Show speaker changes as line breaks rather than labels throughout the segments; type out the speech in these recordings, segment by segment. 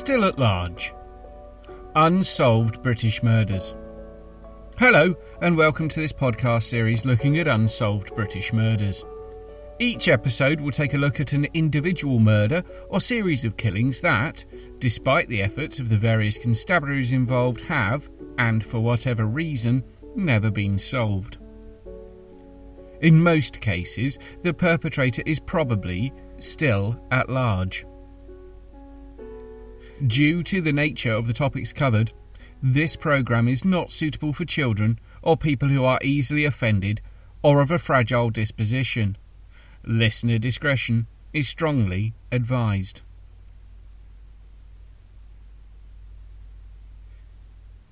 Still at large. Unsolved British murders. Hello, and welcome to this podcast series looking at unsolved British murders. Each episode will take a look at an individual murder or series of killings that, despite the efforts of the various constabularies involved, have, and for whatever reason, never been solved. In most cases, the perpetrator is probably still at large. Due to the nature of the topics covered, this program is not suitable for children or people who are easily offended or of a fragile disposition. Listener discretion is strongly advised.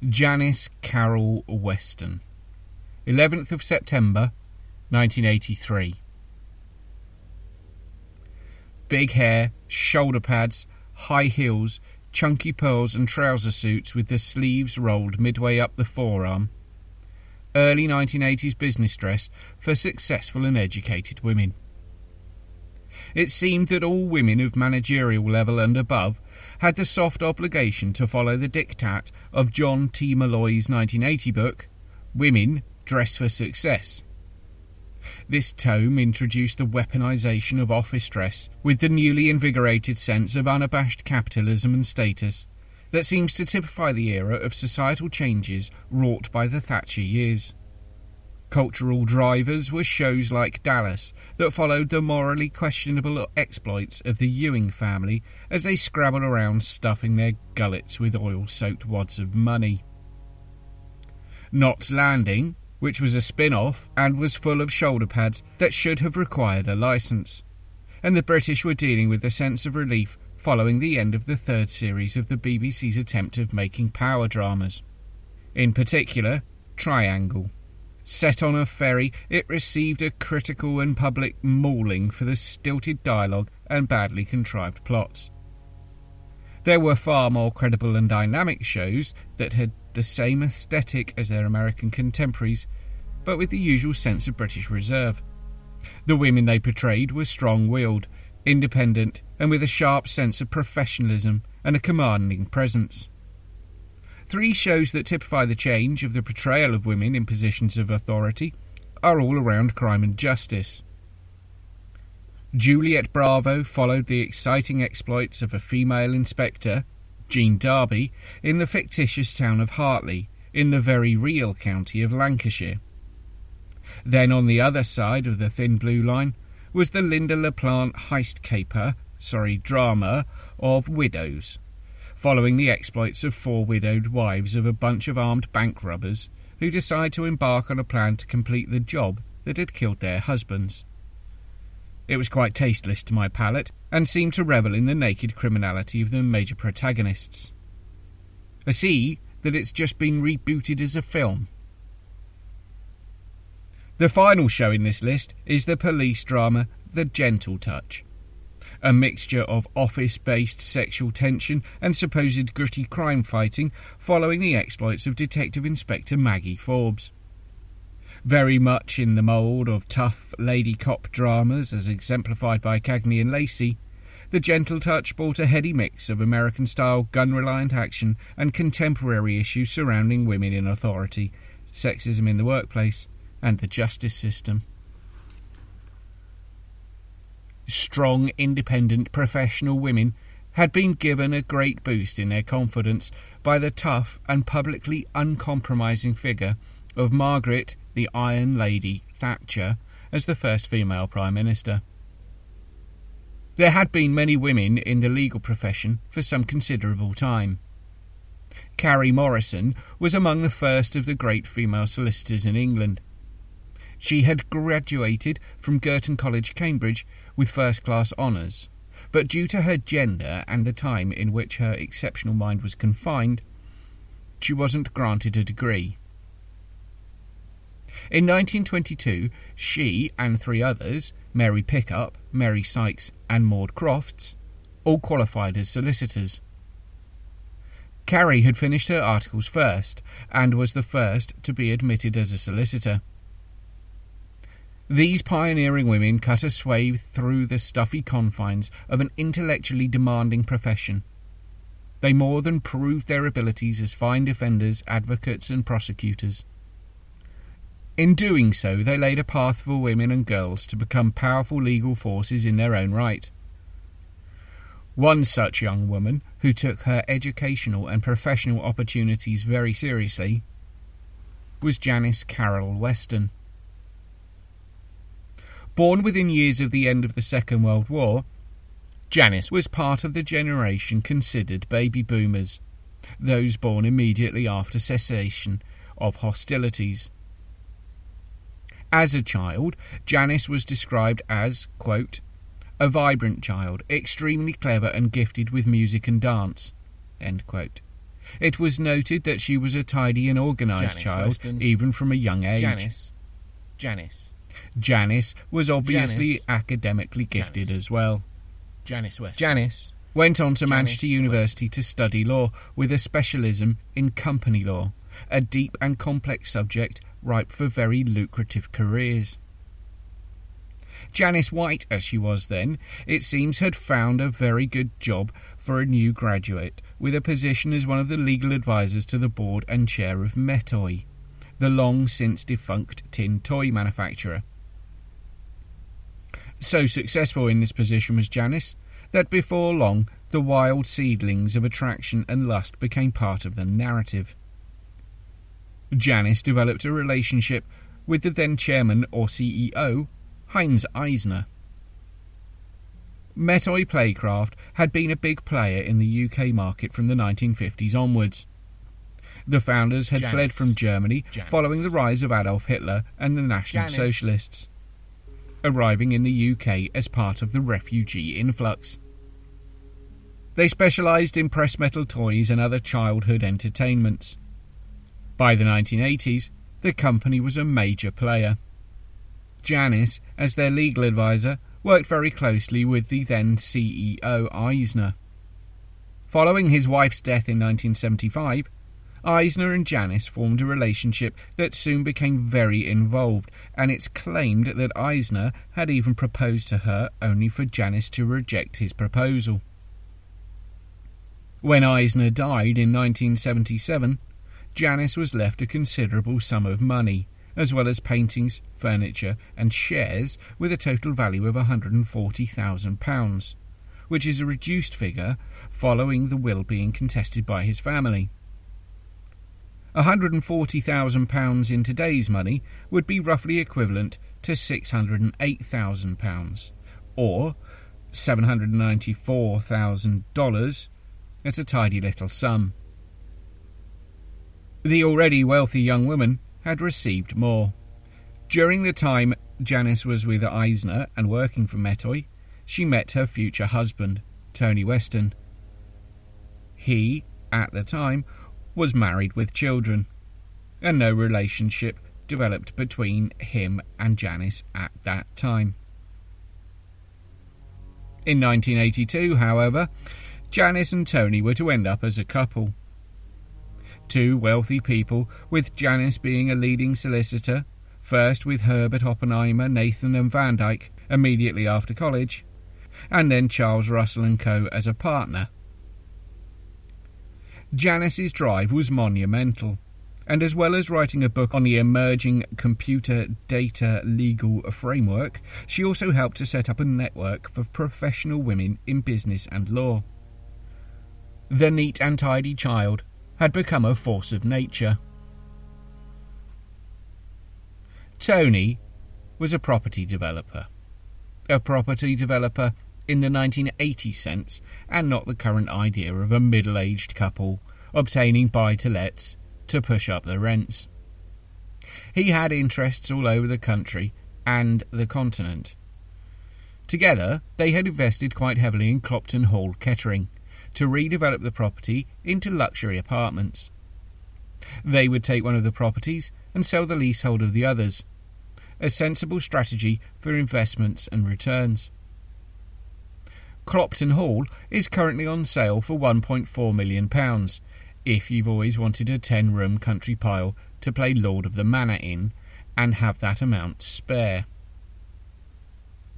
Janice Carroll Weston, 11th of September 1983. Big hair, shoulder pads, high heels, chunky pearls and trouser suits with the sleeves rolled midway up the forearm. Early 1980s business dress for successful and educated women. It seemed that all women of managerial level and above had the soft obligation to follow the diktat of John T. Molloy's 1980 book, Women Dress for Success. This tome introduced the weaponization of office dress with the newly invigorated sense of unabashed capitalism and status that seems to typify the era of societal changes wrought by the Thatcher years. Cultural drivers were shows like Dallas that followed the morally questionable exploits of the Ewing family as they scrabbled around stuffing their gullets with oil soaked wads of money. Knots Landing which was a spin off and was full of shoulder pads that should have required a license. And the British were dealing with a sense of relief following the end of the third series of the BBC's attempt of making power dramas. In particular, Triangle. Set on a ferry, it received a critical and public mauling for the stilted dialogue and badly contrived plots. There were far more credible and dynamic shows that had the same aesthetic as their American contemporaries, but with the usual sense of British reserve. The women they portrayed were strong willed, independent, and with a sharp sense of professionalism and a commanding presence. Three shows that typify the change of the portrayal of women in positions of authority are all around crime and justice. Juliet Bravo followed the exciting exploits of a female inspector, Jean Darby, in the fictitious town of Hartley, in the very real county of Lancashire. Then on the other side of the thin blue line was the Lynda La Plante heist caper, sorry, drama of Widows, following the exploits of four widowed wives of a bunch of armed bank robbers who decide to embark on a plan to complete the job that had killed their husbands. It was quite tasteless to my palate, and seemed to revel in the naked criminality of the major protagonists. I see that it's just been rebooted as a film. The final show in this list is the police drama The Gentle Touch. A mixture of office based sexual tension and supposed gritty crime fighting following the exploits of Detective Inspector Maggie Forbes very much in the mould of tough lady cop dramas as exemplified by Cagney and Lacey, the gentle touch brought a heady mix of American style gun reliant action and contemporary issues surrounding women in authority, sexism in the workplace, and the justice system. Strong, independent, professional women had been given a great boost in their confidence by the tough and publicly uncompromising figure of Margaret the Iron Lady Thatcher as the first female Prime Minister. There had been many women in the legal profession for some considerable time. Carrie Morrison was among the first of the great female solicitors in England. She had graduated from Girton College, Cambridge, with first class honours, but due to her gender and the time in which her exceptional mind was confined, she wasn't granted a degree. In 1922, she and three others, Mary Pickup, Mary Sykes, and Maud Crofts, all qualified as solicitors. Carrie had finished her articles first, and was the first to be admitted as a solicitor. These pioneering women cut a swathe through the stuffy confines of an intellectually demanding profession. they more than proved their abilities as fine defenders, advocates, and prosecutors. In doing so, they laid a path for women and girls to become powerful legal forces in their own right. One such young woman, who took her educational and professional opportunities very seriously, was Janice Carroll Weston. Born within years of the end of the Second World War, Janice was part of the generation considered baby boomers, those born immediately after cessation of hostilities. As a child, Janice was described as, quote, a vibrant child, extremely clever and gifted with music and dance. It was noted that she was a tidy and organised child, Weston. even from a young age.
Janice. Janice.
Janice was obviously Janice. academically gifted Janice. as well.
Janice West.
Janice went on to Janice Manchester University West. to study law with a specialism in company law, a deep and complex subject ripe for very lucrative careers. Janice White, as she was then, it seems had found a very good job for a new graduate, with a position as one of the legal advisers to the board and chair of Mettoy, the long since defunct tin toy manufacturer. So successful in this position was Janice that before long the wild seedlings of attraction and lust became part of the narrative. Janice developed a relationship with the then chairman or CEO, Heinz Eisner. Mettoy Playcraft had been a big player in the UK market from the 1950s onwards. The founders had fled from Germany following the rise of Adolf Hitler and the National Socialists arriving in the UK as part of the refugee influx. They specialised in press metal toys and other childhood entertainments. By the 1980s, the company was a major player. Janice, as their legal advisor, worked very closely with the then CEO Eisner. Following his wife's death in 1975, Eisner and Janice formed a relationship that soon became very involved, and it's claimed that Eisner had even proposed to her only for Janice to reject his proposal. When Eisner died in 1977, Janice was left a considerable sum of money, as well as paintings, furniture, and shares with a total value of £140,000, which is a reduced figure following the will being contested by his family. £140,000 in today's money would be roughly equivalent to £608,000, or $794,000. It's a tidy little sum. The already wealthy young woman had received more. During the time Janice was with Eisner and working for Mettoy, she met her future husband, Tony Weston. He, at the time, was married with children, and no relationship developed between him and Janice at that time. In 1982, however, Janice and Tony were to end up as a couple. Two wealthy people, with Janice being a leading solicitor, first with Herbert Oppenheimer, Nathan and Vandyk immediately after college, and then Charles Russell and Co. as a partner Janice's drive was monumental, and as well as writing a book on the emerging computer data legal framework, she also helped to set up a network for professional women in business and law. The neat and tidy child had become a force of nature. Tony was a property developer. A property developer in the 1980 sense, and not the current idea of a middle aged couple obtaining buy to lets to push up the rents. He had interests all over the country and the continent. Together, they had invested quite heavily in Clopton Hall, Kettering, to redevelop the property into luxury apartments. They would take one of the properties and sell the leasehold of the others. A sensible strategy for investments and returns. Clopton Hall is currently on sale for £1.4 million, if you've always wanted a 10 room country pile to play Lord of the Manor in and have that amount spare.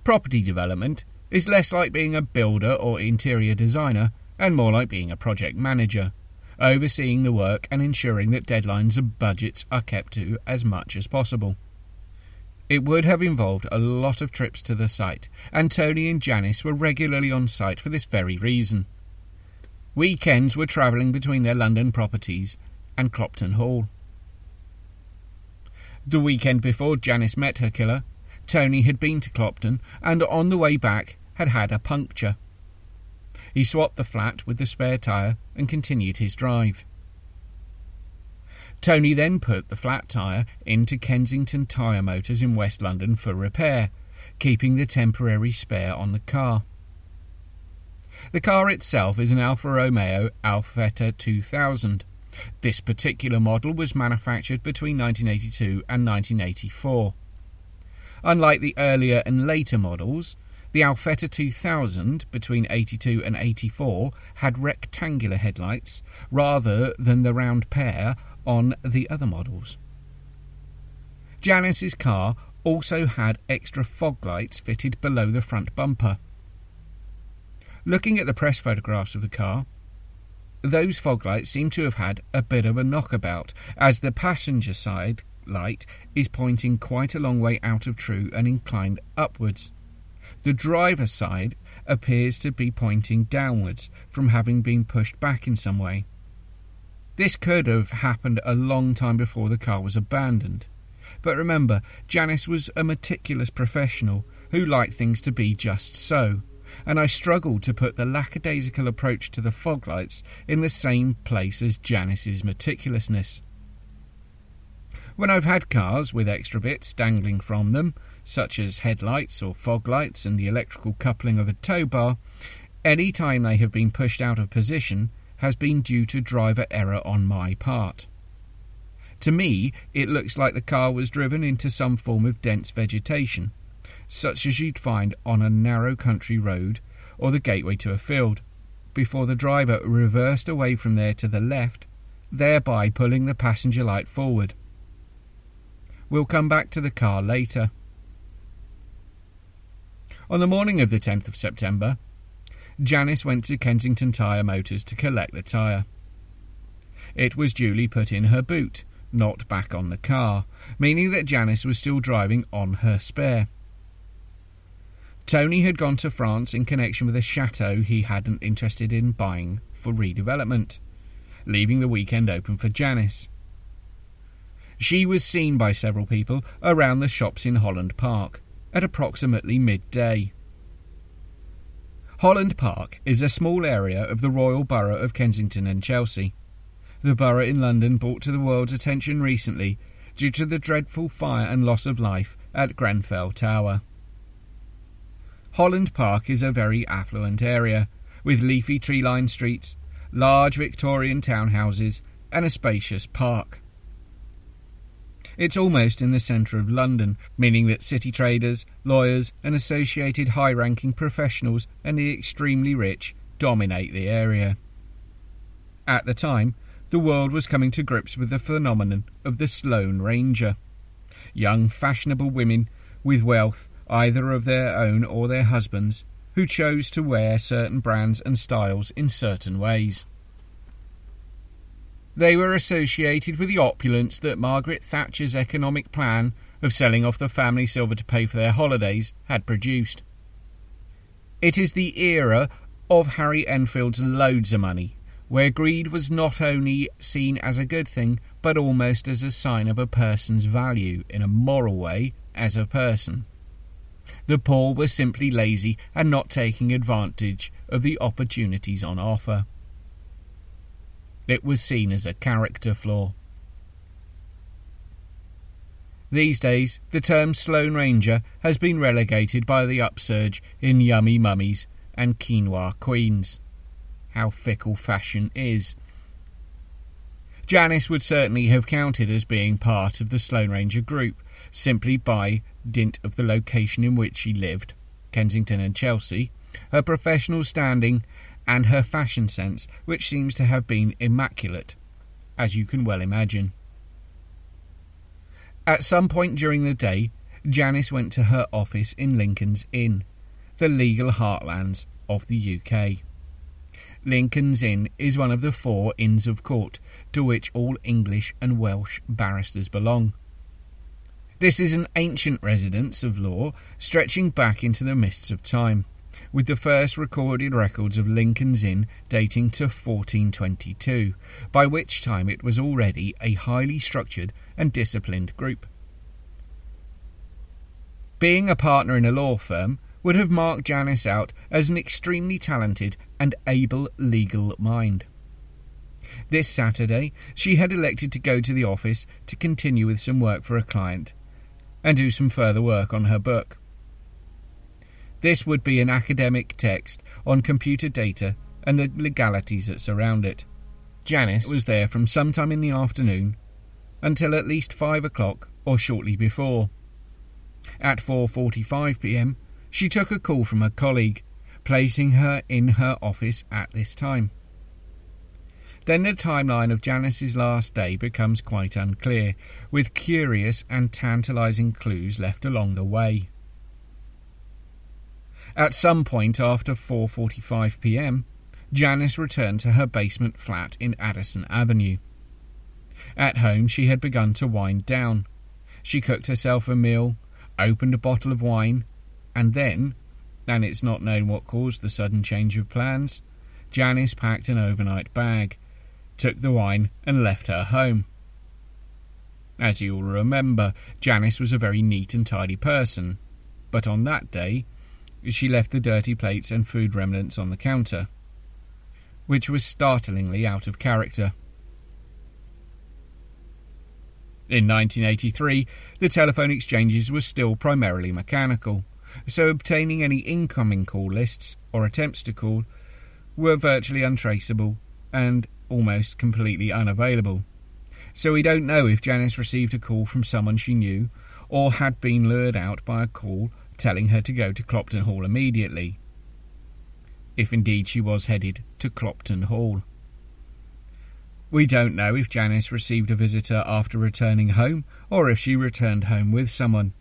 Property development is less like being a builder or interior designer and more like being a project manager, overseeing the work and ensuring that deadlines and budgets are kept to as much as possible. It would have involved a lot of trips to the site, and Tony and Janice were regularly on site for this very reason. Weekends were travelling between their London properties and Clopton Hall. The weekend before Janice met her killer, Tony had been to Clopton and on the way back had had a puncture. He swapped the flat with the spare tyre and continued his drive. Tony then put the flat tyre into Kensington Tyre Motors in West London for repair, keeping the temporary spare on the car. The car itself is an Alfa Romeo Alfetta 2000. This particular model was manufactured between 1982 and 1984. Unlike the earlier and later models, the Alfetta 2000 between 82 and 84 had rectangular headlights rather than the round pair on the other models. Janice's car also had extra fog lights fitted below the front bumper. Looking at the press photographs of the car, those fog lights seem to have had a bit of a knockabout, as the passenger side light is pointing quite a long way out of true and inclined upwards. The driver's side appears to be pointing downwards from having been pushed back in some way. This could have happened a long time before the car was abandoned. But remember, Janice was a meticulous professional who liked things to be just so, and I struggled to put the lackadaisical approach to the fog lights in the same place as Janice's meticulousness. When I've had cars with extra bits dangling from them, such as headlights or fog lights and the electrical coupling of a tow bar, any time they have been pushed out of position, has been due to driver error on my part. To me, it looks like the car was driven into some form of dense vegetation, such as you'd find on a narrow country road or the gateway to a field, before the driver reversed away from there to the left, thereby pulling the passenger light forward. We'll come back to the car later. On the morning of the 10th of September, Janice went to Kensington Tyre Motors to collect the tyre. It was duly put in her boot, not back on the car, meaning that Janice was still driving on her spare. Tony had gone to France in connection with a chateau he hadn't interested in buying for redevelopment, leaving the weekend open for Janice. She was seen by several people around the shops in Holland Park at approximately midday. Holland Park is a small area of the Royal Borough of Kensington and Chelsea. The borough in London brought to the world's attention recently due to the dreadful fire and loss of life at Grenfell Tower. Holland Park is a very affluent area, with leafy tree lined streets, large Victorian townhouses, and a spacious park. It's almost in the centre of London, meaning that city traders, lawyers, and associated high ranking professionals and the extremely rich dominate the area. At the time, the world was coming to grips with the phenomenon of the Sloane Ranger. Young, fashionable women with wealth, either of their own or their husbands', who chose to wear certain brands and styles in certain ways. They were associated with the opulence that Margaret Thatcher's economic plan of selling off the family silver to pay for their holidays had produced. It is the era of Harry Enfield's Loads of Money, where greed was not only seen as a good thing, but almost as a sign of a person's value, in a moral way, as a person. The poor were simply lazy and not taking advantage of the opportunities on offer. It was seen as a character flaw. These days, the term Sloane Ranger has been relegated by the upsurge in yummy mummies and quinoa queens. How fickle fashion is. Janice would certainly have counted as being part of the Sloane Ranger group, simply by dint of the location in which she lived, Kensington and Chelsea, her professional standing, and her fashion sense, which seems to have been immaculate, as you can well imagine. At some point during the day, Janice went to her office in Lincoln's Inn, the legal heartlands of the UK. Lincoln's Inn is one of the four Inns of Court to which all English and Welsh barristers belong. This is an ancient residence of law stretching back into the mists of time, with the first recorded records of Lincoln's Inn dating to 1422, by which time it was already a highly structured and disciplined group. Being a partner in a law firm would have marked Janice out as an extremely talented and able legal mind. This Saturday, she had elected to go to the office to continue with some work for a client and do some further work on her book. This would be an academic text on computer data and the legalities that surround it. Janice was there from sometime in the afternoon until at least five o'clock or shortly before. At 4:45 p.m., she took a call from a colleague, placing her in her office at this time. Then the timeline of Janice's last day becomes quite unclear, with curious and tantalizing clues left along the way. At some point after 4:45 p.m., Janice returned to her basement flat in Addison Avenue. At home, she had begun to wind down. She cooked herself a meal, opened a bottle of wine, and then, and it's not known what caused the sudden change of plans, Janice packed an overnight bag, took the wine, and left her home. As you will remember, Janice was a very neat and tidy person, but on that day, she left the dirty plates and food remnants on the counter, which was startlingly out of character. In 1983, the telephone exchanges were still primarily mechanical, so obtaining any incoming call lists or attempts to call were virtually untraceable and almost completely unavailable. So we don't know if Janice received a call from someone she knew or had been lured out by a call telling her to go to Clopton Hall immediately. If indeed she was headed to Clopton Hall. We don't know if Janice received a visitor after returning home or if she returned home with someone.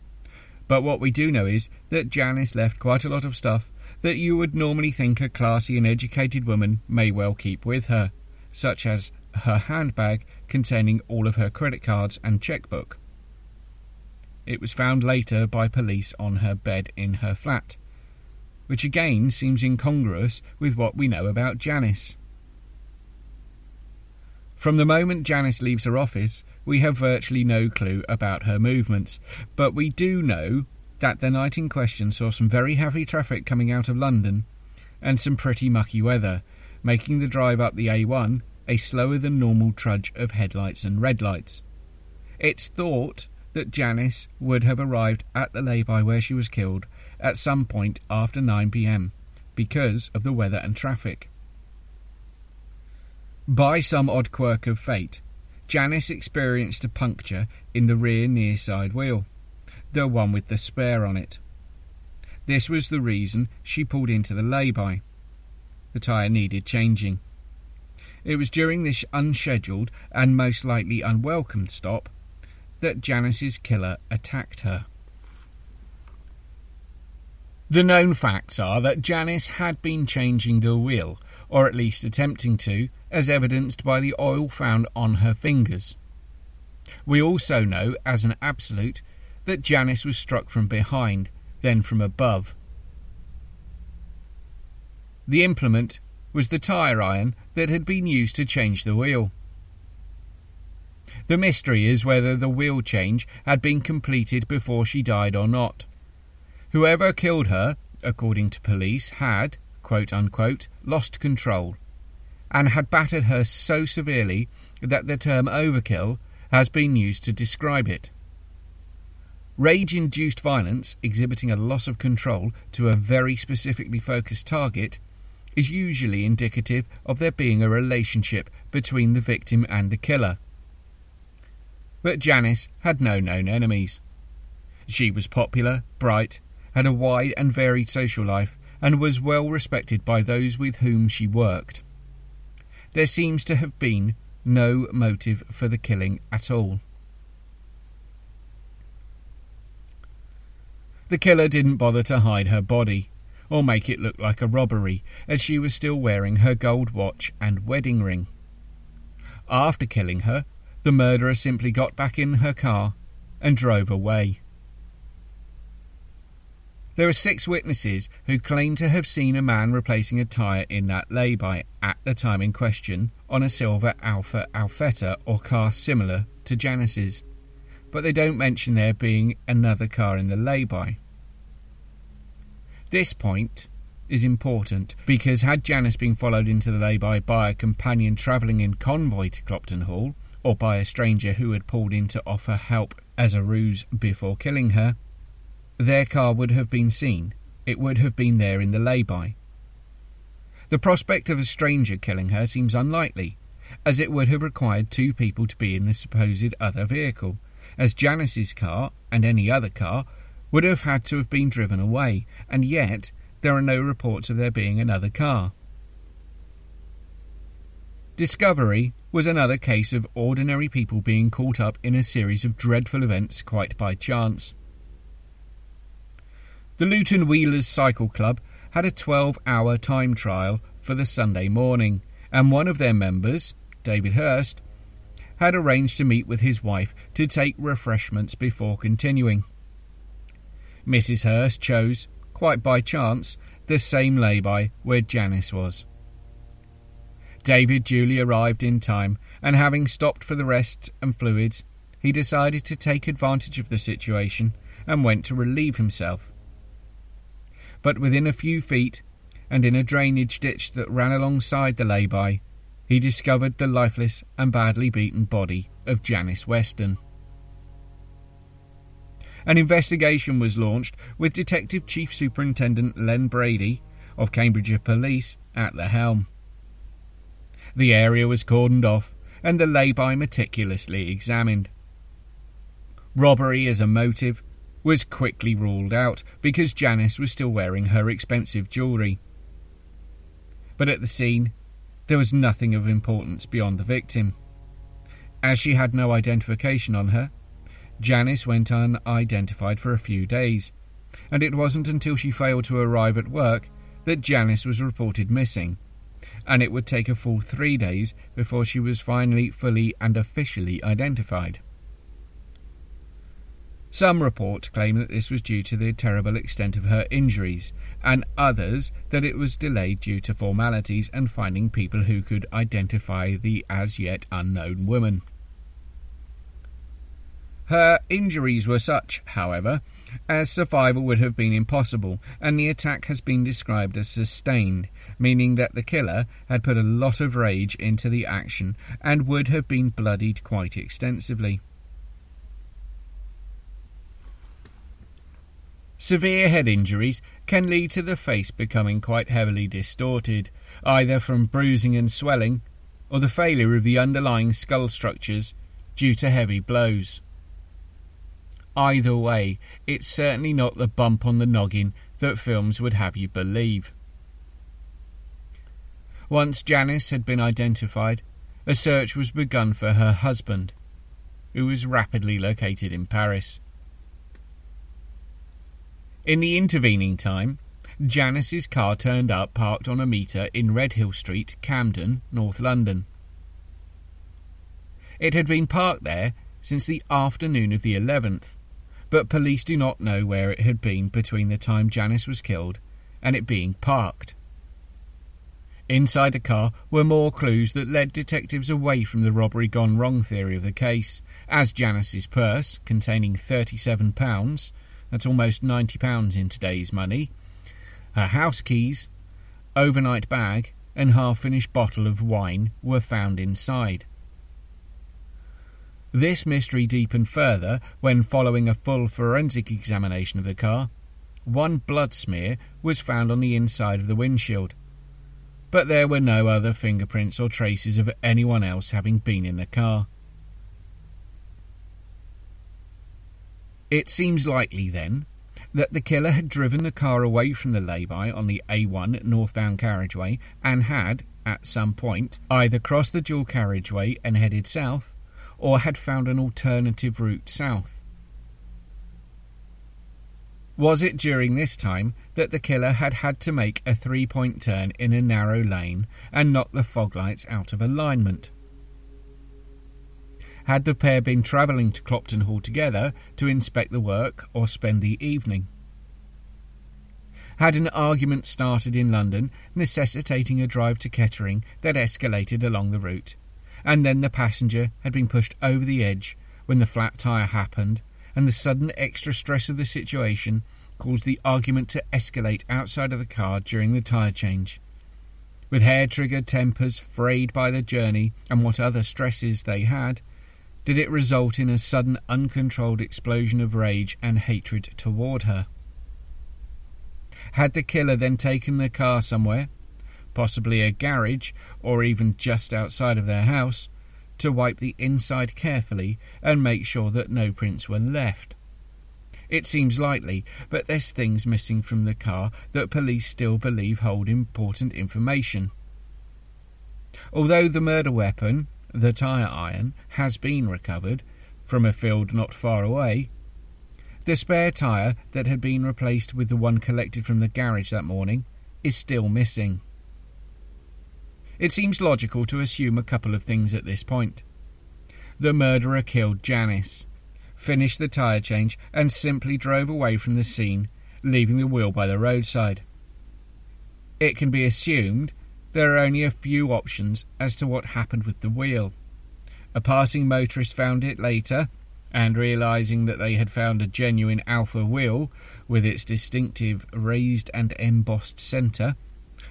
But what we do know is that Janice left quite a lot of stuff that you would normally think a classy and educated woman may well keep with her, such as her handbag containing all of her credit cards and checkbook. It was found later by police on her bed in her flat, which again seems incongruous with what we know about Janice. From the moment Janice leaves her office, we have virtually no clue about her movements, but we do know that the night in question saw some very heavy traffic coming out of London and some pretty mucky weather, making the drive up the A1 a slower than normal trudge of headlights and red lights. It's thought that Janice would have arrived at the lay-by where she was killed at some point after 9 pm because of the weather and traffic. By some odd quirk of fate, Janice experienced a puncture in the rear near side wheel, the one with the spare on it. This was the reason she pulled into the lay-by. The tyre needed changing. It was during this unscheduled and most likely unwelcome stop that Janice's killer attacked her. The known facts are that Janice had been changing the wheel, or at least attempting to, as evidenced by the oil found on her fingers. We also know, as an absolute, that Janice was struck from behind, then from above. The implement was the tyre iron that had been used to change the wheel. The mystery is whether the wheel change had been completed before she died or not. Whoever killed her, according to police, had, quote unquote, lost control and had battered her so severely that the term overkill has been used to describe it. Rage induced violence, exhibiting a loss of control to a very specifically focused target, is usually indicative of there being a relationship between the victim and the killer. But Janice had no known enemies. She was popular, bright, had a wide and varied social life, and was well respected by those with whom she worked. There seems to have been no motive for the killing at all. The killer didn't bother to hide her body, or make it look like a robbery, as she was still wearing her gold watch and wedding ring. After killing her, the murderer simply got back in her car and drove away. There are six witnesses who claim to have seen a man replacing a tyre in that lay-by at the time in question on a silver Alfa Alfetta or car similar to Janice's, but they don't mention there being another car in the lay-by. This point is important because had Janice been followed into the lay-by by a companion travelling in convoy to Clopton Hall, or by a stranger who had pulled in to offer help as a ruse before killing her, their car would have been seen. It would have been there in the lay-by. The prospect of a stranger killing her seems unlikely, as it would have required two people to be in the supposed other vehicle, as Janice's car and any other car would have had to have been driven away, and yet there are no reports of there being another car. Discovery was another case of ordinary people being caught up in a series of dreadful events quite by chance. The Luton Wheelers Cycle Club had a 12 hour time trial for the Sunday morning, and one of their members, David Hurst, had arranged to meet with his wife to take refreshments before continuing. Mrs. Hurst chose, quite by chance, the same lay-by where Janice was. David duly arrived in time, and having stopped for the rest and fluids, he decided to take advantage of the situation and went to relieve himself but within a few feet, and in a drainage ditch that ran alongside the lay-by, he discovered the lifeless and badly beaten body of Janice Weston. An investigation was launched with Detective Chief Superintendent Len Brady of Cambridgeshire Police at the helm. The area was cordoned off and the lay-by meticulously examined. Robbery as a motive was quickly ruled out because Janice was still wearing her expensive jewellery. But at the scene, there was nothing of importance beyond the victim. As she had no identification on her, Janice went unidentified for a few days, and it wasn't until she failed to arrive at work that Janice was reported missing, and it would take a full three days before she was finally fully and officially identified. Some reports claim that this was due to the terrible extent of her injuries, and others that it was delayed due to formalities and finding people who could identify the as yet unknown woman. Her injuries were such, however, as survival would have been impossible, and the attack has been described as sustained, meaning that the killer had put a lot of rage into the action and would have been bloodied quite extensively. Severe head injuries can lead to the face becoming quite heavily distorted, either from bruising and swelling or the failure of the underlying skull structures due to heavy blows. Either way, it's certainly not the bump on the noggin that films would have you believe. Once Janice had been identified, a search was begun for her husband, who was rapidly located in Paris. In the intervening time, Janice's car turned up parked on a meter in Redhill Street, Camden, North London. It had been parked there since the afternoon of the 11th, but police do not know where it had been between the time Janice was killed and it being parked. Inside the car were more clues that led detectives away from the robbery gone wrong theory of the case, as Janice's purse, containing £37, that's almost £90 in today's money. Her house keys, overnight bag, and half finished bottle of wine were found inside. This mystery deepened further when, following a full forensic examination of the car, one blood smear was found on the inside of the windshield. But there were no other fingerprints or traces of anyone else having been in the car. It seems likely, then, that the killer had driven the car away from the lay-by on the A1 northbound carriageway and had, at some point, either crossed the dual carriageway and headed south, or had found an alternative route south. Was it during this time that the killer had had to make a three point turn in a narrow lane and knock the fog lights out of alignment? Had the pair been travelling to Clopton Hall together to inspect the work or spend the evening? Had an argument started in London necessitating a drive to Kettering that escalated along the route, and then the passenger had been pushed over the edge when the flat tyre happened, and the sudden extra stress of the situation caused the argument to escalate outside of the car during the tyre change. With hair triggered tempers frayed by the journey and what other stresses they had, did it result in a sudden uncontrolled explosion of rage and hatred toward her? Had the killer then taken the car somewhere, possibly a garage or even just outside of their house, to wipe the inside carefully and make sure that no prints were left? It seems likely, but there's things missing from the car that police still believe hold important information. Although the murder weapon, the tyre iron has been recovered from a field not far away. The spare tyre that had been replaced with the one collected from the garage that morning is still missing. It seems logical to assume a couple of things at this point. The murderer killed Janice, finished the tyre change, and simply drove away from the scene, leaving the wheel by the roadside. It can be assumed there are only a few options as to what happened with the wheel. A passing motorist found it later, and realizing that they had found a genuine Alfa wheel with its distinctive raised and embossed centre,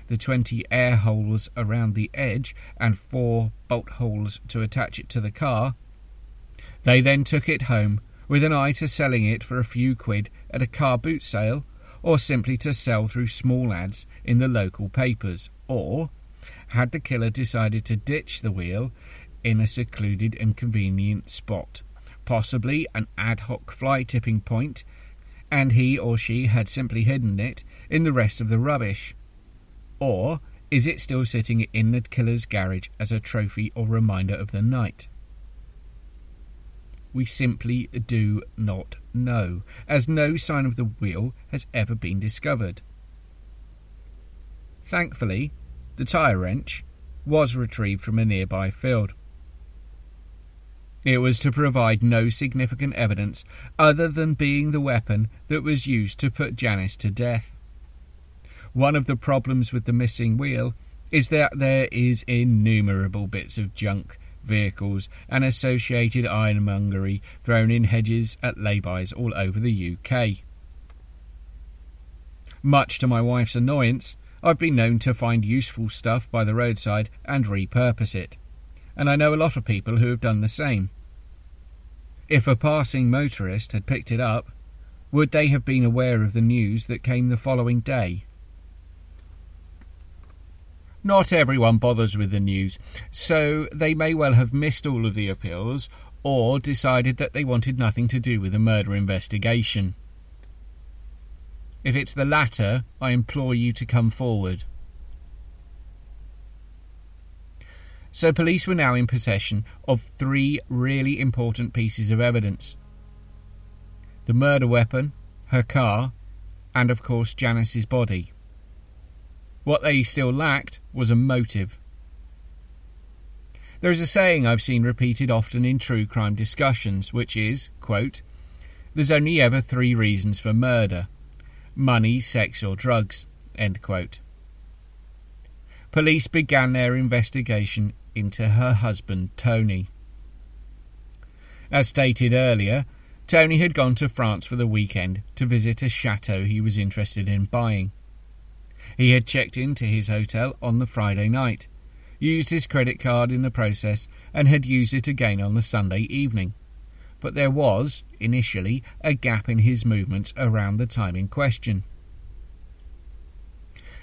the 20 air holes around the edge, and four bolt holes to attach it to the car, they then took it home with an eye to selling it for a few quid at a car boot sale or simply to sell through small ads in the local papers, or had the killer decided to ditch the wheel in a secluded and convenient spot, possibly an ad hoc fly tipping point, and he or she had simply hidden it in the rest of the rubbish? Or is it still sitting in the killer's garage as a trophy or reminder of the night? We simply do not know, as no sign of the wheel has ever been discovered. Thankfully, the tyre wrench was retrieved from a nearby field. It was to provide no significant evidence other than being the weapon that was used to put Janice to death. One of the problems with the missing wheel is that there is innumerable bits of junk vehicles, and associated ironmongery thrown in hedges at laybys all over the UK. Much to my wife's annoyance, I've been known to find useful stuff by the roadside and repurpose it, and I know a lot of people who have done the same. If a passing motorist had picked it up, would they have been aware of the news that came the following day? Not everyone bothers with the news, so they may well have missed all of the appeals or decided that they wanted nothing to do with the murder investigation. If it's the latter, I implore you to come forward. So, police were now in possession of three really important pieces of evidence the murder weapon, her car, and of course Janice's body. What they still lacked was a motive. There is a saying I've seen repeated often in true crime discussions, which is, quote, There's only ever three reasons for murder money, sex, or drugs. End quote. Police began their investigation into her husband, Tony. As stated earlier, Tony had gone to France for the weekend to visit a chateau he was interested in buying. He had checked into his hotel on the Friday night, used his credit card in the process, and had used it again on the Sunday evening. But there was, initially, a gap in his movements around the time in question.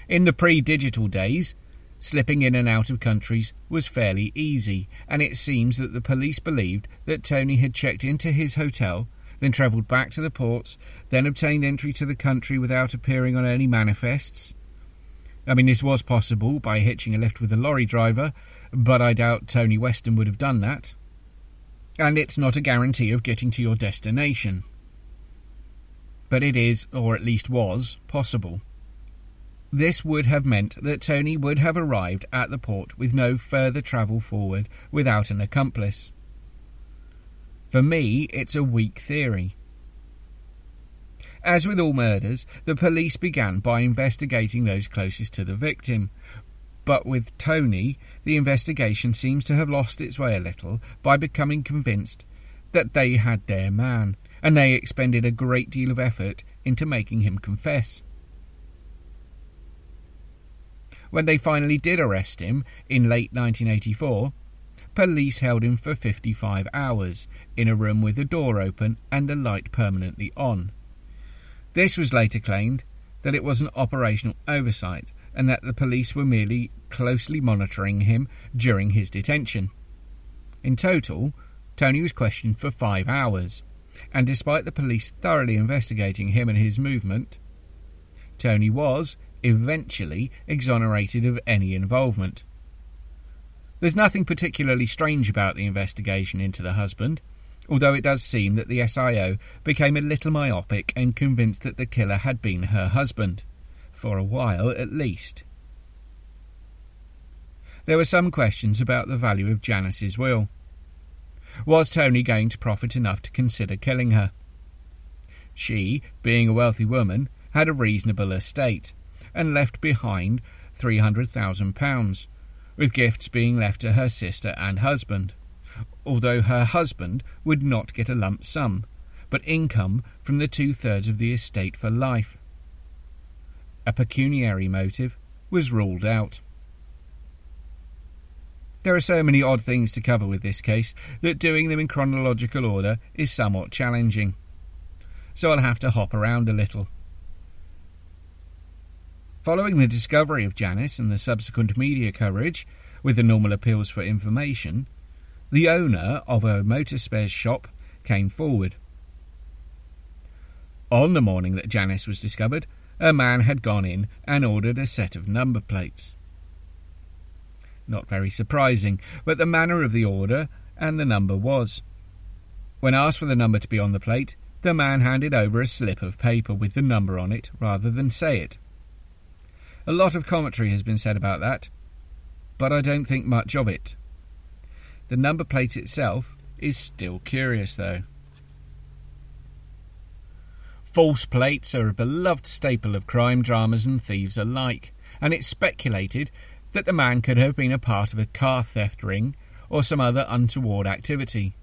In the pre digital days, slipping in and out of countries was fairly easy, and it seems that the police believed that Tony had checked into his hotel, then travelled back to the ports, then obtained entry to the country without appearing on any manifests, I mean, this was possible by hitching a lift with a lorry driver, but I doubt Tony Weston would have done that. And it's not a guarantee of getting to your destination. but it is, or at least was, possible. This would have meant that Tony would have arrived at the port with no further travel forward without an accomplice. For me, it's a weak theory. As with all murders, the police began by investigating those closest to the victim. But with Tony, the investigation seems to have lost its way a little by becoming convinced that they had their man, and they expended a great deal of effort into making him confess. When they finally did arrest him in late 1984, police held him for 55 hours in a room with the door open and the light permanently on. This was later claimed that it was an operational oversight and that the police were merely closely monitoring him during his detention. In total, Tony was questioned for five hours, and despite the police thoroughly investigating him and his movement, Tony was, eventually exonerated of any involvement. There's nothing particularly strange about the investigation into the husband, although it does seem that the SIO became a little myopic and convinced that the killer had been her husband, for a while at least. There were some questions about the value of Janice's will. Was Tony going to profit enough to consider killing her? She, being a wealthy woman, had a reasonable estate, and left behind £300,000, with gifts being left to her sister and husband, although her husband would not get a lump sum, but income from the two thirds of the estate for life. A pecuniary motive was ruled out. There are so many odd things to cover with this case that doing them in chronological order is somewhat challenging. So I'll have to hop around a little. Following the discovery of Janice and the subsequent media coverage, with the normal appeals for information, the owner of a motor spares shop came forward. On the morning that Janice was discovered, a man had gone in and ordered a set of number plates. Not very surprising, but the manner of the order and the number was. When asked for the number to be on the plate, the man handed over a slip of paper with the number on it rather than say it. A lot of commentary has been said about that, but I don't think much of it. The number plate itself is still curious, though. False plates are a beloved staple of crime dramas and thieves alike, and it's speculated that the man could have been a part of a car theft ring or some other untoward activity.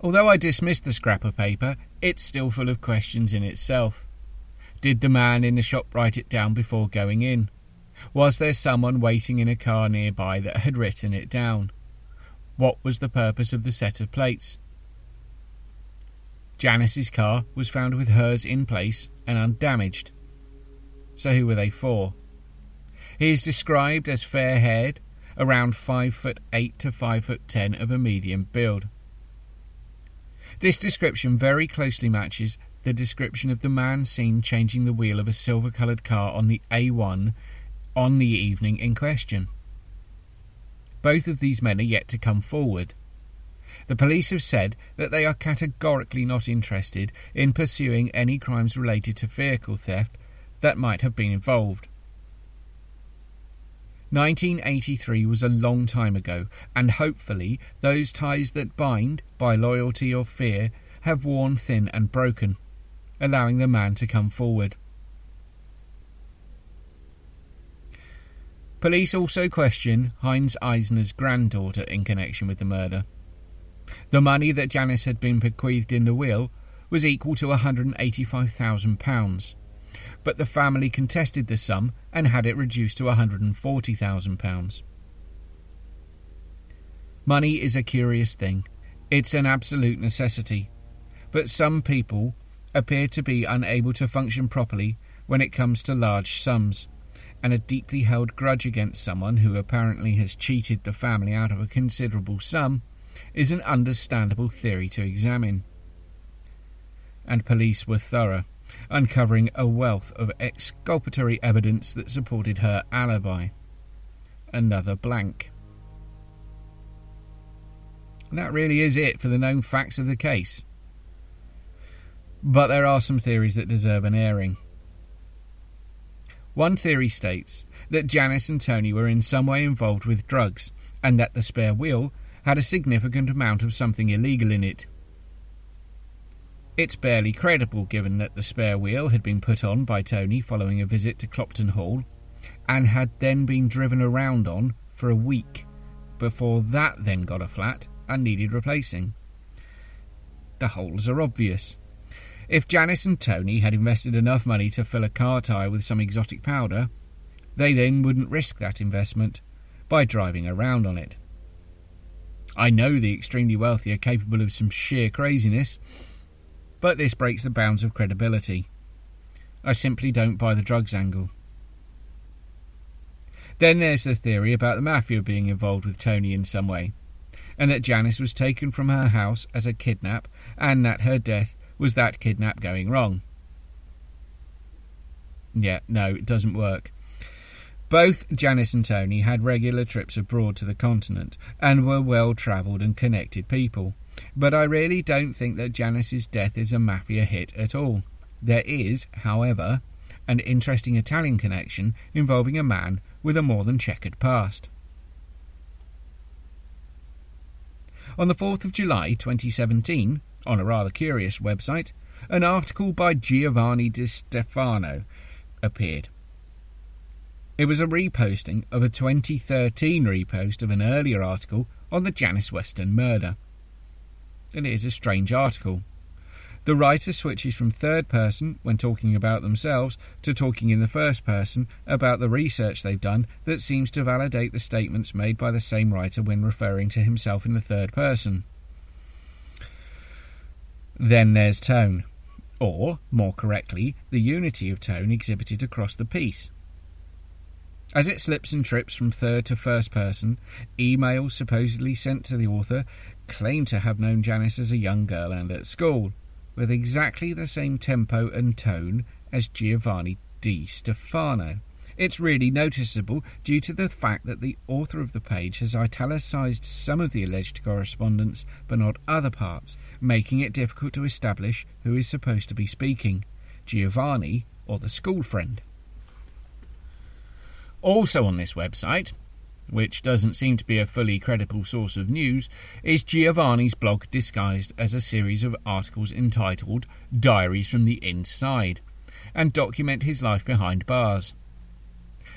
Although I dismissed the scrap of paper, it's still full of questions in itself. Did the man in the shop write it down before going in? Was there someone waiting in a car nearby that had written it down? What was the purpose of the set of plates? Janice's car was found with hers in place and undamaged. So who were they for? He is described as fair haired, around five foot eight to five foot ten of a medium build. This description very closely matches the description of the man seen changing the wheel of a silver coloured car on the A1 on the evening in question. Both of these men are yet to come forward. The police have said that they are categorically not interested in pursuing any crimes related to vehicle theft that might have been involved. 1983 was a long time ago, and hopefully those ties that bind by loyalty or fear have worn thin and broken allowing the man to come forward. Police also question Heinz Eisner's granddaughter in connection with the murder. The money that Janice had been bequeathed in the will was equal to £185,000, but the family contested the sum and had it reduced to £140,000. Money is a curious thing. It's an absolute necessity. But some people appear to be unable to function properly when it comes to large sums, and a deeply held grudge against someone who apparently has cheated the family out of a considerable sum is an understandable theory to examine. And police were thorough, uncovering a wealth of exculpatory evidence that supported her alibi. Another blank. that really is it for the known facts of the case. but there are some theories that deserve an airing. One theory states that Janice and Tony were in some way involved with drugs, and that the spare wheel had a significant amount of something illegal in it. It's barely credible given that the spare wheel had been put on by Tony following a visit to Clopton Hall and had then been driven around on for a week before that then got a flat and needed replacing. The holes are obvious. If Janice and Tony had invested enough money to fill a car tyre with some exotic powder, they then wouldn't risk that investment by driving around on it. I know the extremely wealthy are capable of some sheer craziness, but this breaks the bounds of credibility. I simply don't buy the drugs angle. Then there's the theory about the mafia being involved with Tony in some way, and that Janice was taken from her house as a kidnap, and that her death was that kidnap going wrong. Yeah, no, it doesn't work. Both Janice and Tony had regular trips abroad to the continent and were well travelled and connected people. But I really don't think that Janice's death is a mafia hit at all. There is, however, an interesting Italian connection involving a man with a more than checkered past. On the 4th of July 2017, on a rather curious website, an article by Giovanni Di Stefano appeared. It was a reposting of a 2013 repost of an earlier article on the Janice Weston murder and it is a strange article. The writer switches from third person when talking about themselves to talking in the first person about the research they've done that seems to validate the statements made by the same writer when referring to himself in the third person. Then there's tone, or, more correctly, the unity of tone exhibited across the piece. As it slips and trips from third to first person, emails supposedly sent to the author claim to have known Janice as a young girl and at school, with exactly the same tempo and tone as Giovanni Di Stefano. It's really noticeable due to the fact that the author of the page has italicized some of the alleged correspondence but not other parts, making it difficult to establish who is supposed to be speaking Giovanni or the school friend. Also on this website, which doesn't seem to be a fully credible source of news, is Giovanni's blog disguised as a series of articles entitled Diaries from the Inside and document his life behind bars.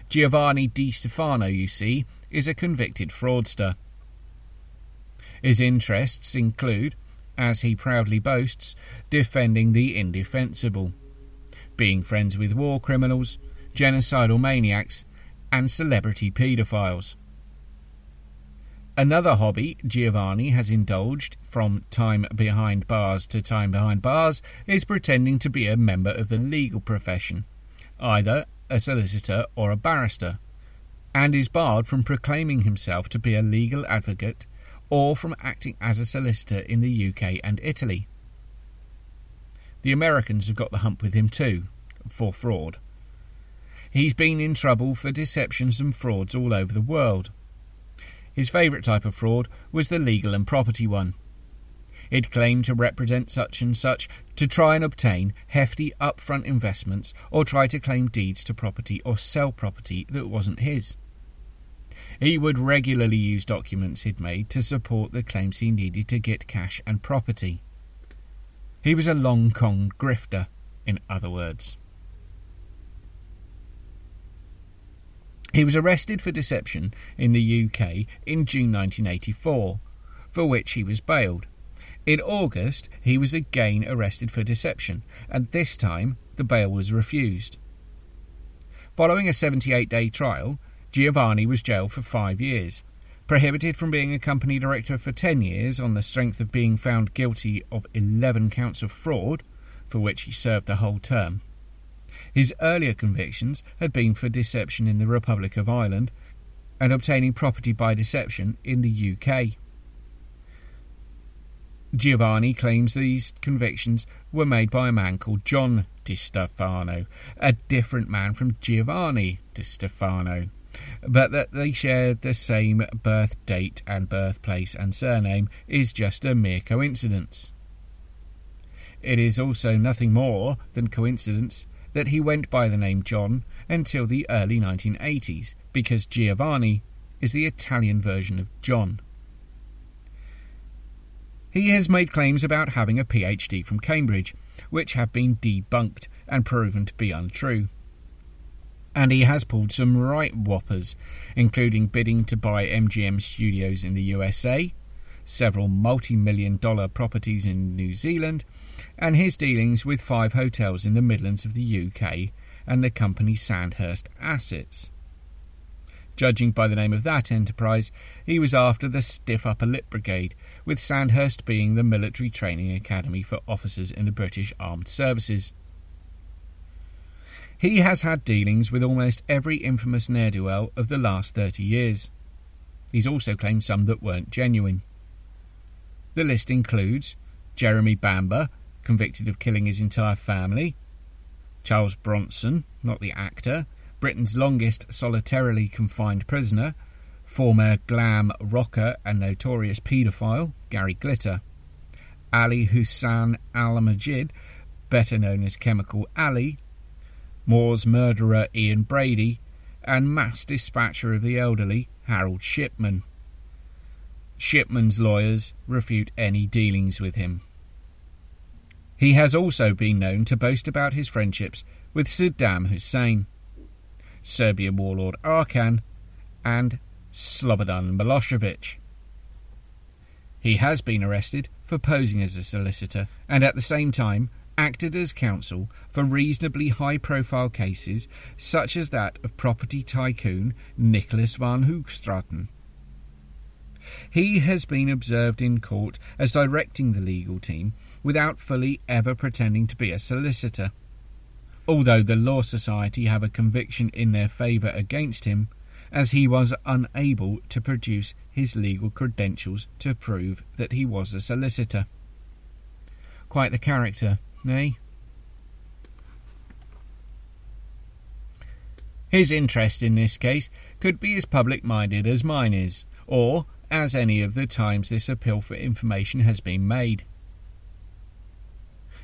Giovanni Di Stefano, you see, is a convicted fraudster. His interests include, as he proudly boasts, defending the indefensible, being friends with war criminals, genocidal maniacs, and celebrity paedophiles. Another hobby Giovanni has indulged from time behind bars to time behind bars is pretending to be a member of the legal profession, either a solicitor or a barrister, and is barred from proclaiming himself to be a legal advocate or from acting as a solicitor in the UK and Italy. The Americans have got the hump with him too, for fraud. He's been in trouble for deceptions and frauds all over the world. His favourite type of fraud was the legal and property one. It claimed to represent such and such to try and obtain hefty upfront investments or try to claim deeds to property or sell property that wasn't his. He would regularly use documents he'd made to support the claims he needed to get cash and property. He was a long con grifter, in other words. He was arrested for deception in the UK in June 1984, for which he was bailed. In August, he was again arrested for deception, and this time the bail was refused. Following a 78 day trial, Giovanni was jailed for five years, prohibited from being a company director for 10 years on the strength of being found guilty of 11 counts of fraud, for which he served the whole term. His earlier convictions had been for deception in the Republic of Ireland and obtaining property by deception in the UK. Giovanni claims these convictions were made by a man called John Di Stefano, a different man from Giovanni Di Stefano, but that they shared the same birth date and birthplace and surname is just a mere coincidence. It is also nothing more than coincidence that he went by the name John until the early 1980s, because Giovanni is the Italian version of John. He has made claims about having a PhD from Cambridge, which have been debunked and proven to be untrue. And he has pulled some right whoppers, including bidding to buy MGM studios in the USA, several multi million dollar properties in New Zealand, and his dealings with five hotels in the Midlands of the UK and the company Sandhurst Assets. Judging by the name of that enterprise, he was after the Stiff Upper Lip Brigade, with Sandhurst being the military training academy for officers in the British Armed Services. He has had dealings with almost every infamous ne'er do well of the last 30 years. He's also claimed some that weren't genuine. The list includes Jeremy Bamber, convicted of killing his entire family, Charles Bronson, not the actor, Britain's longest solitarily confined prisoner, former glam rocker and notorious paedophile Gary Glitter, Ali Hussein Al Majid, better known as Chemical Ali, Moors murderer Ian Brady, and mass dispatcher of the elderly Harold Shipman. Shipman's lawyers refute any dealings with him. He has also been known to boast about his friendships with Saddam Hussein, Serbian warlord Arkan, and Slobodan Milosevic. He has been arrested for posing as a solicitor and at the same time acted as counsel for reasonably high profile cases such as that of property tycoon Nicholas van Hoogstraten. He has been observed in court as directing the legal team without fully ever pretending to be a solicitor. Although the Law Society have a conviction in their favour against him, as he was unable to produce his legal credentials to prove that he was a solicitor. Quite the character, eh? His interest in this case could be as public minded as mine is, or as any of the times this appeal for information has been made.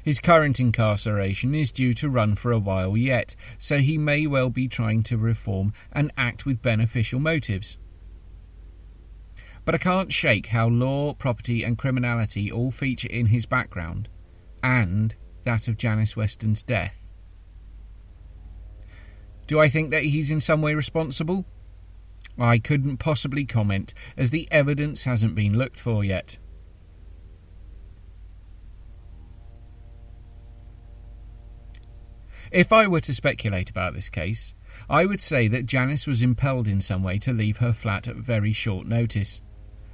His current incarceration is due to run for a while yet, so he may well be trying to reform and act with beneficial motives. But I can't shake how law, property, and criminality all feature in his background, and that of Janice Weston's death. Do I think that he's in some way responsible? I couldn't possibly comment, as the evidence hasn't been looked for yet. If I were to speculate about this case, I would say that Janice was impelled in some way to leave her flat at very short notice.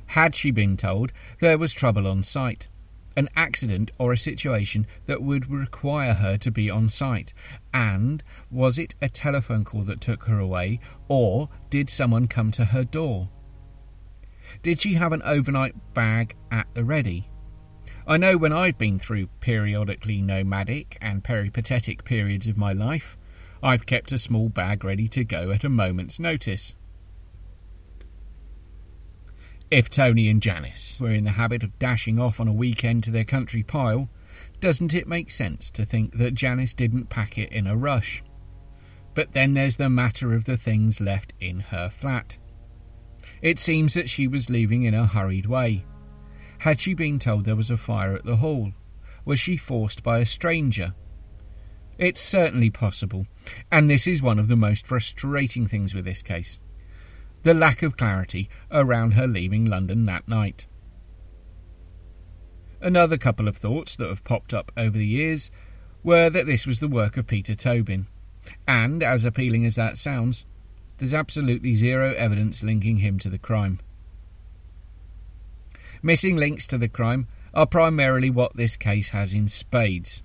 Had she been told there was trouble on site, an accident or a situation that would require her to be on site? And was it a telephone call that took her away, or did someone come to her door? Did she have an overnight bag at the ready? I know when I've been through periodically nomadic and peripatetic periods of my life, I've kept a small bag ready to go at a moment's notice. If Tony and Janice were in the habit of dashing off on a weekend to their country pile, doesn't it make sense to think that Janice didn't pack it in a rush? But then there's the matter of the things left in her flat. It seems that she was leaving in a hurried way, had she been told there was a fire at the hall? Was she forced by a stranger? It's certainly possible, and this is one of the most frustrating things with this case the lack of clarity around her leaving London that night. Another couple of thoughts that have popped up over the years were that this was the work of Peter Tobin, and, as appealing as that sounds, there's absolutely zero evidence linking him to the crime. Missing links to the crime are primarily what this case has in spades.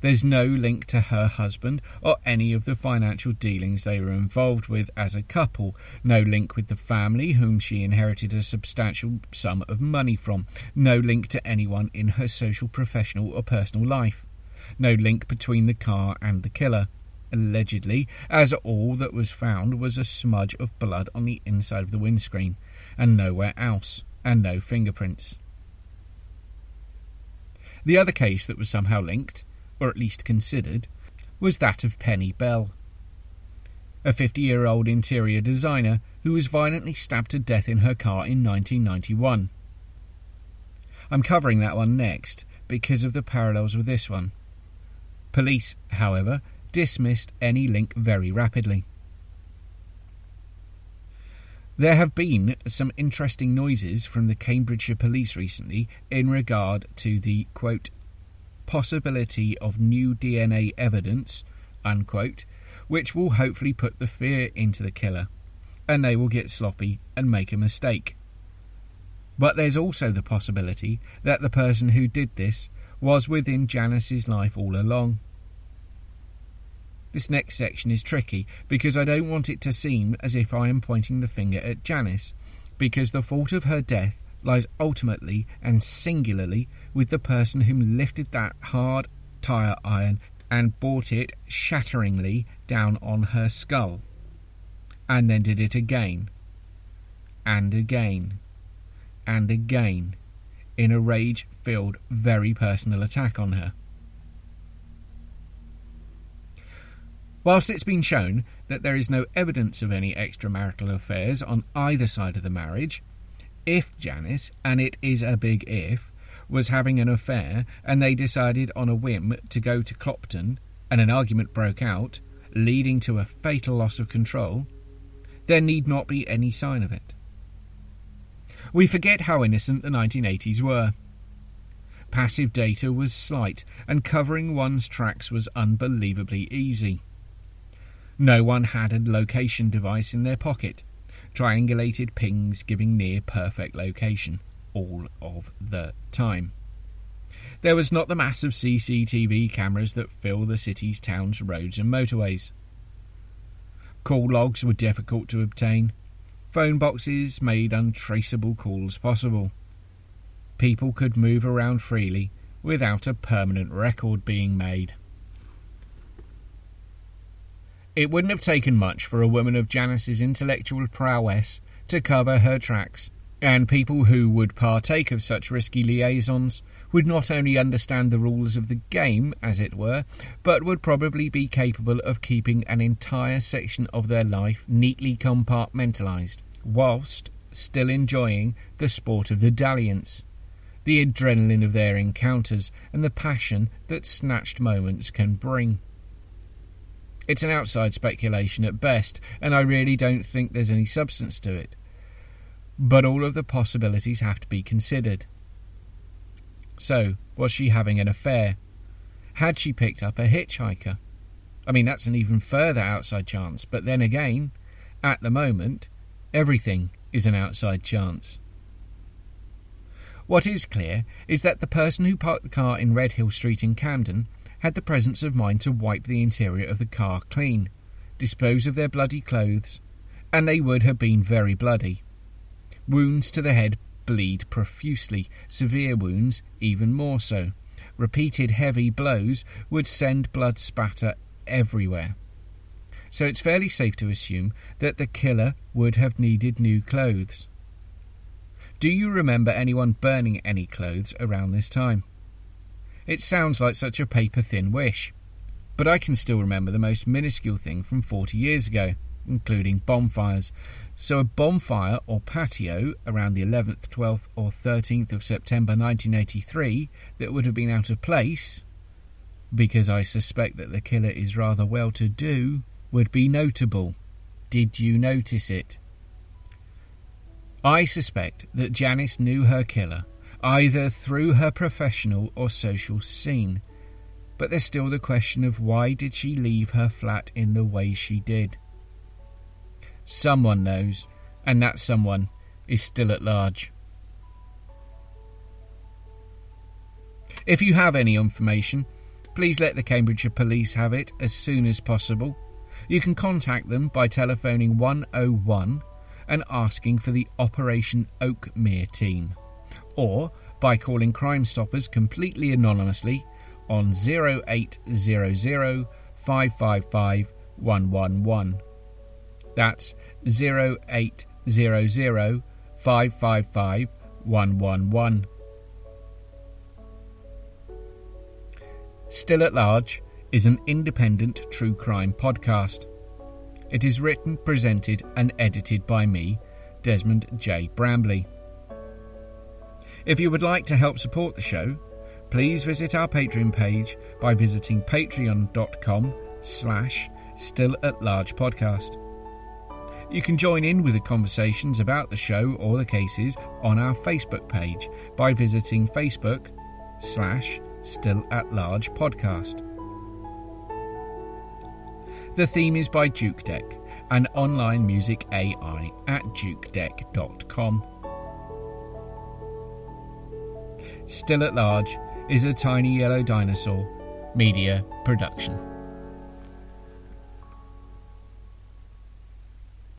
There's no link to her husband or any of the financial dealings they were involved with as a couple, no link with the family whom she inherited a substantial sum of money from, no link to anyone in her social, professional, or personal life, no link between the car and the killer. Allegedly, as all that was found was a smudge of blood on the inside of the windscreen, and nowhere else and no fingerprints. The other case that was somehow linked, or at least considered, was that of Penny Bell, a 50 year old interior designer who was violently stabbed to death in her car in 1991. I'm covering that one next because of the parallels with this one. Police, however, dismissed any link very rapidly. There have been some interesting noises from the Cambridgeshire police recently in regard to the quote possibility of new DNA evidence unquote, which will hopefully put the fear into the killer, and they will get sloppy and make a mistake. But there's also the possibility that the person who did this was within Janice's life all along. This next section is tricky because I don't want it to seem as if I am pointing the finger at Janice, because the fault of her death lies ultimately and singularly with the person who lifted that hard tire iron and brought it shatteringly down on her skull, and then did it again, and again, and again, in a rage filled, very personal attack on her. Whilst it's been shown that there is no evidence of any extramarital affairs on either side of the marriage, if Janice, and it is a big if, was having an affair and they decided on a whim to go to Clopton and an argument broke out, leading to a fatal loss of control, there need not be any sign of it. We forget how innocent the 1980s were. Passive data was slight, and covering one's tracks was unbelievably easy. No one had a location device in their pocket. Triangulated pings giving near perfect location all of the time. There was not the mass of CCTV cameras that fill the city's towns, roads, and motorways. Call logs were difficult to obtain. Phone boxes made untraceable calls possible. People could move around freely without a permanent record being made. It wouldn't have taken much for a woman of Janice's intellectual prowess to cover her tracks, and people who would partake of such risky liaisons would not only understand the rules of the game, as it were, but would probably be capable of keeping an entire section of their life neatly compartmentalized, whilst still enjoying the sport of the dalliance, the adrenaline of their encounters, and the passion that snatched moments can bring. It's an outside speculation at best, and I really don't think there's any substance to it. But all of the possibilities have to be considered. So, was she having an affair? Had she picked up a hitchhiker? I mean, that's an even further outside chance, but then again, at the moment, everything is an outside chance. What is clear is that the person who parked the car in Redhill Street in Camden had the presence of mind to wipe the interior of the car clean, dispose of their bloody clothes, and they would have been very bloody. Wounds to the head bleed profusely, severe wounds even more so. Repeated heavy blows would send blood spatter everywhere. So it's fairly safe to assume that the killer would have needed new clothes. Do you remember anyone burning any clothes around this time? It sounds like such a paper thin wish. But I can still remember the most minuscule thing from 40 years ago, including bonfires. So, a bonfire or patio around the 11th, 12th, or 13th of September 1983 that would have been out of place, because I suspect that the killer is rather well to do, would be notable. Did you notice it? I suspect that Janice knew her killer either through her professional or social scene. But there's still the question of why did she leave her flat in the way she did? Someone knows, and that someone is still at large. If you have any information, please let the Cambridgeshire Police have it as soon as possible. You can contact them by telephoning 101 and asking for the Operation Oakmere team or by calling Crime Stoppers completely anonymously on 0800 555 111. That's 0800 555 111. Still at Large is an independent true crime podcast. It is written, presented, and edited by me, Desmond J. Brambley. If you would like to help support the show, please visit our Patreon page by visiting patreon.com slash still at large podcast. You can join in with the conversations about the show or the cases on our Facebook page by visiting Facebook slash still at large podcast. The theme is by Jukedeck, an online music AI at jukedeck.com. Still at Large is a tiny yellow dinosaur media production.